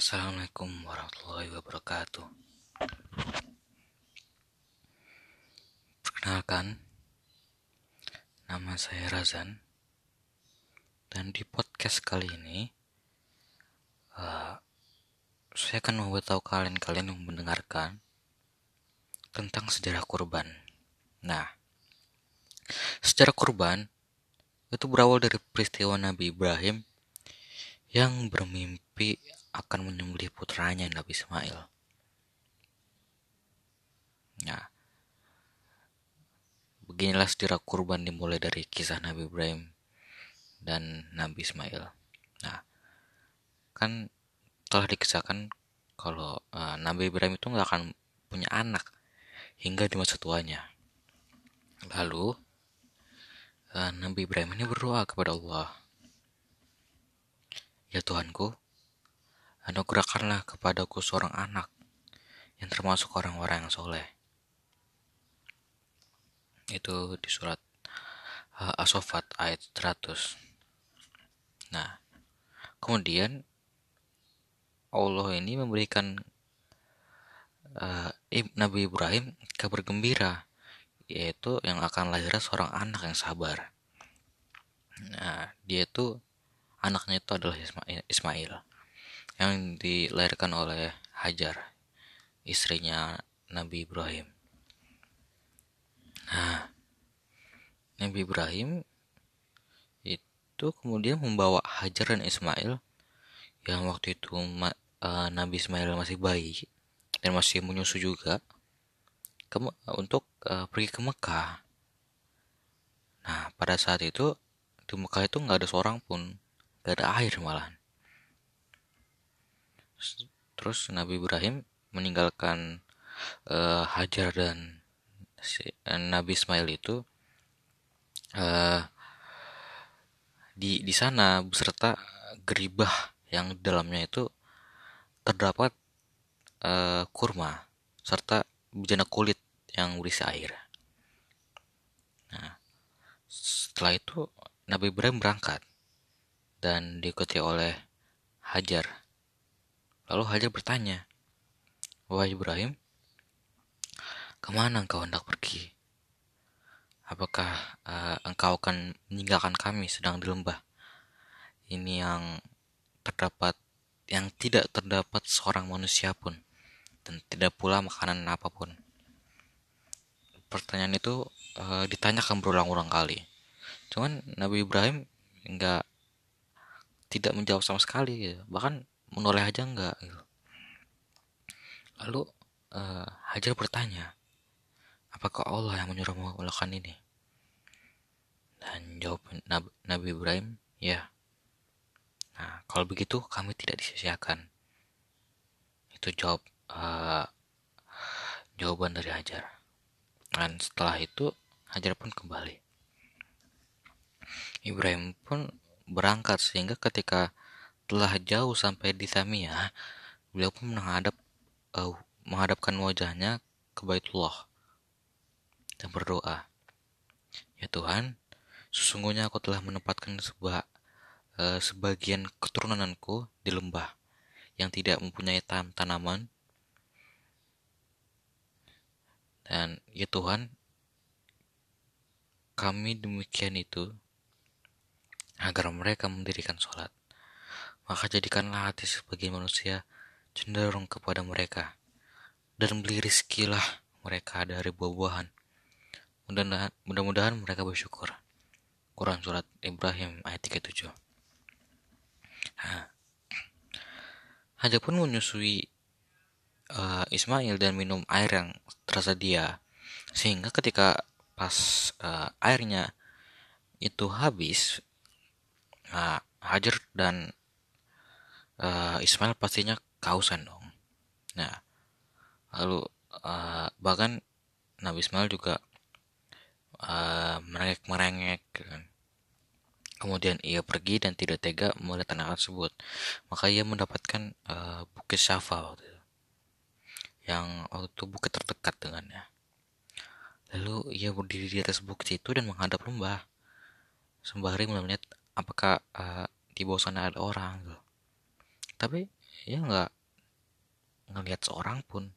Assalamualaikum warahmatullahi wabarakatuh. Perkenalkan, nama saya Razan, dan di podcast kali ini uh, saya akan memberitahu kalian-kalian yang mendengarkan tentang sejarah kurban. Nah, sejarah kurban itu berawal dari peristiwa Nabi Ibrahim yang bermimpi akan menyembelih putranya Nabi Ismail. Nah, beginilah sejarah kurban dimulai dari kisah Nabi Ibrahim dan Nabi Ismail. Nah, kan telah dikisahkan kalau uh, Nabi Ibrahim itu nggak akan punya anak hingga di masa tuanya. Lalu uh, Nabi Ibrahim ini berdoa kepada Allah, Ya Tuhanku, anugerahkanlah kepadaku seorang anak yang termasuk orang-orang yang soleh. Itu di surat uh, As-Sofat ayat 100. Nah, kemudian Allah ini memberikan uh, Nabi Ibrahim kabar gembira yaitu yang akan lahir seorang anak yang sabar. Nah, dia itu anaknya itu adalah Ismail yang dilahirkan oleh Hajar, istrinya Nabi Ibrahim. Nah, Nabi Ibrahim itu kemudian membawa Hajar dan Ismail yang waktu itu uh, Nabi Ismail masih bayi dan masih menyusu juga untuk uh, pergi ke Mekah. Nah, pada saat itu di Mekah itu nggak ada seorang pun, nggak ada air malahan terus Nabi Ibrahim meninggalkan uh, Hajar dan si, uh, Nabi Ismail itu uh, di di sana beserta geribah yang dalamnya itu terdapat uh, kurma serta bejana kulit yang berisi air. Nah, setelah itu Nabi Ibrahim berangkat dan diikuti oleh Hajar Lalu Hajar bertanya, Wahai Ibrahim, ke mana engkau hendak pergi? Apakah uh, engkau akan meninggalkan kami sedang di lembah? Ini yang terdapat, yang tidak terdapat seorang manusia pun, dan tidak pula makanan apa pun. Pertanyaan itu uh, ditanyakan berulang-ulang kali. Cuman Nabi Ibrahim enggak tidak menjawab sama sekali gitu. Bahkan menoleh aja enggak gitu. lalu uh, Hajar bertanya apakah Allah yang menyuruh melakukan ini? Dan jawab Nabi, Ibrahim ya. Nah kalau begitu kami tidak disia-siakan. Itu jawab uh, jawaban dari Hajar. Dan setelah itu Hajar pun kembali. Ibrahim pun berangkat sehingga ketika setelah jauh sampai di Samia, beliau pun menghadap uh, menghadapkan wajahnya ke Baitullah dan berdoa, "Ya Tuhan, sesungguhnya aku telah menempatkan sebuah uh, sebagian keturunanku di lembah yang tidak mempunyai tan tanaman. Dan ya Tuhan, kami demikian itu agar mereka mendirikan sholat maka jadikanlah hati sebagai manusia cenderung kepada mereka, dan beli rizkilah mereka dari buah-buahan. Mudah-mudahan mereka bersyukur. Quran Surat Ibrahim ayat 37 nah, Haja pun menyusui uh, Ismail dan minum air yang tersedia sehingga ketika pas uh, airnya itu habis uh, Hajar dan uh, Ismail pastinya kausan dong. Nah, lalu uh, bahkan Nabi Ismail juga uh, merengek-merengek kan. Kemudian ia pergi dan tidak tega melihat anak tersebut. Maka ia mendapatkan uh, bukit Syafa waktu itu. Yang waktu itu bukit terdekat dengannya. Lalu ia berdiri di atas bukit itu dan menghadap lembah. Sembari melihat apakah uh, di bawah sana ada orang. Gitu tapi ya nggak ngelihat seorang pun.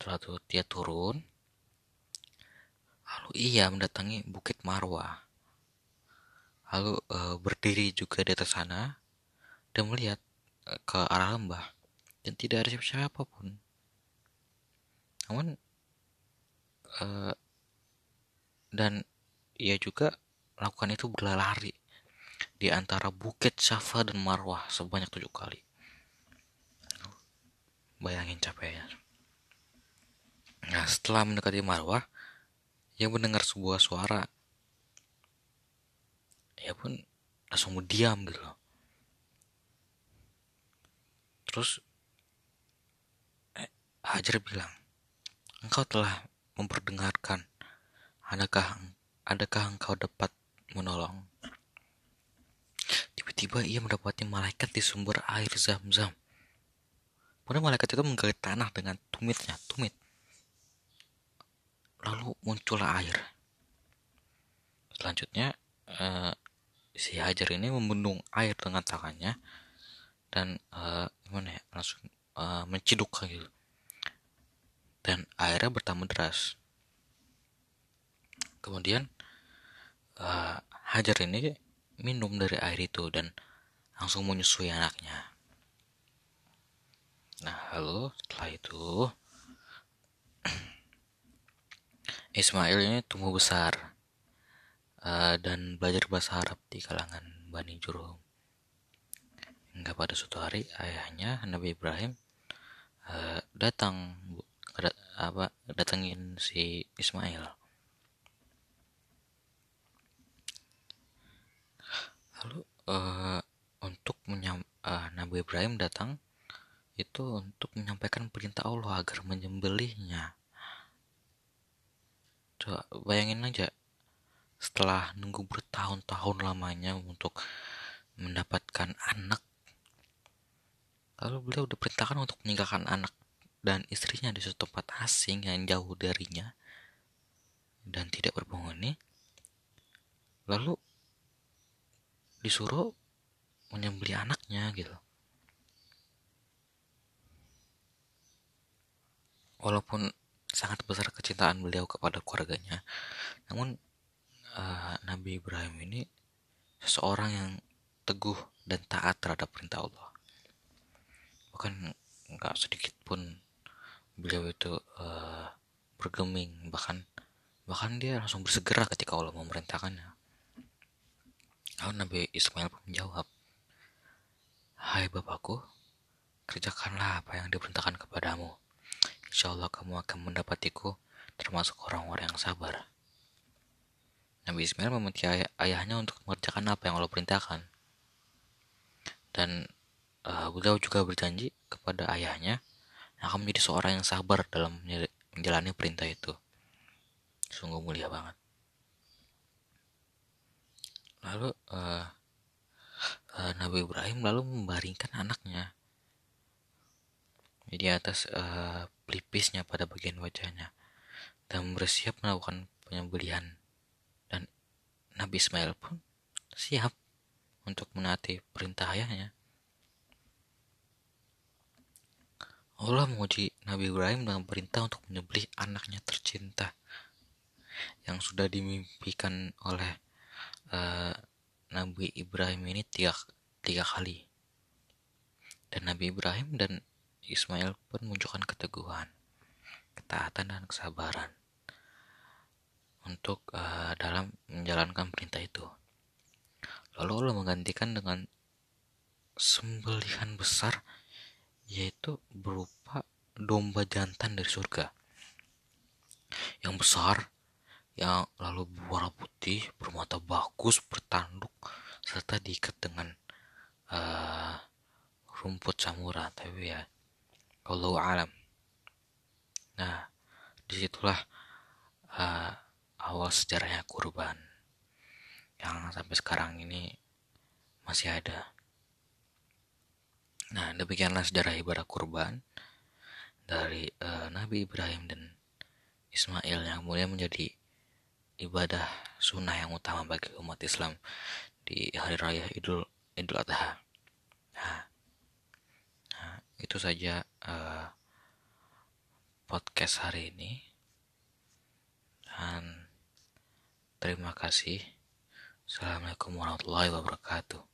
Itu dia turun. Lalu ia mendatangi bukit Marwah lalu e, berdiri juga di atas sana dan melihat e, ke arah lembah. Dan tidak ada siapa-siapa pun. Namun e, dan ia juga melakukan itu berlari di antara bukit Safa dan Marwah sebanyak tujuh kali Bayangin capeknya. Nah, setelah mendekati Marwah, ia mendengar sebuah suara. Ia pun langsung diam gitu loh. Terus eh, Hajar bilang, engkau telah memperdengarkan. Adakah adakah engkau dapat menolong? Tiba-tiba ia mendapati malaikat di sumber air zam-zam. Kemudian malaikat itu menggali tanah dengan tumitnya, tumit. Lalu muncullah air. Selanjutnya uh, si Hajar ini membendung air dengan tangannya dan uh, gimana ya langsung uh, menciduk gitu. Dan airnya bertambah deras. Kemudian uh, Hajar ini minum dari air itu dan langsung menyusui anaknya. Nah, lalu setelah itu Ismail ini tumbuh besar uh, dan belajar bahasa Arab di kalangan Bani Jurhum. Hingga pada suatu hari ayahnya Nabi Ibrahim uh, datang apa datengin si Ismail. Lalu uh, untuk menyam, uh, Nabi Ibrahim datang itu untuk menyampaikan perintah Allah agar menyembelihnya. Coba bayangin aja, setelah nunggu bertahun-tahun lamanya untuk mendapatkan anak, lalu beliau diperintahkan untuk meninggalkan anak dan istrinya di suatu tempat asing yang jauh darinya dan tidak berpenghuni, lalu disuruh menyembelih anaknya gitu. walaupun sangat besar kecintaan beliau kepada keluarganya namun uh, Nabi Ibrahim ini seseorang yang teguh dan taat terhadap perintah Allah bahkan nggak sedikit pun beliau itu uh, bergeming bahkan bahkan dia langsung bersegera ketika Allah memerintahkannya lalu Nabi Ismail pun menjawab Hai Bapakku kerjakanlah apa yang diperintahkan kepadamu insya Allah kamu akan mendapatiku termasuk orang-orang yang sabar. Nabi Ismail meminta ay ayahnya untuk mengerjakan apa yang Allah perintahkan. Dan uh, beliau juga berjanji kepada ayahnya akan menjadi seorang yang sabar dalam menjalani perintah itu. Sungguh mulia banget. Lalu uh, uh, Nabi Ibrahim lalu membaringkan anaknya di atas uh, pelipisnya pada bagian wajahnya dan bersiap melakukan penyembelihan dan Nabi Ismail pun siap untuk menaati perintah ayahnya. Allah menguji Nabi Ibrahim dengan perintah untuk menyembelih anaknya tercinta yang sudah dimimpikan oleh uh, Nabi Ibrahim ini tiga, tiga kali. Dan Nabi Ibrahim dan Ismail pun menunjukkan keteguhan, ketaatan dan kesabaran untuk uh, dalam menjalankan perintah itu. Lalu Allah menggantikan dengan sembelihan besar yaitu berupa domba jantan dari surga yang besar yang lalu berwarna putih bermata bagus bertanduk serta diikat dengan uh, rumput samura tapi ya Allah alam. Nah, di situlah uh, awal sejarahnya kurban yang sampai sekarang ini masih ada. Nah, demikianlah sejarah ibadah kurban dari uh, Nabi Ibrahim dan Ismail yang kemudian menjadi ibadah sunnah yang utama bagi umat Islam di hari raya Idul Idul Adha. Nah, nah itu saja uh, podcast hari ini dan terima kasih. Assalamualaikum warahmatullahi wabarakatuh.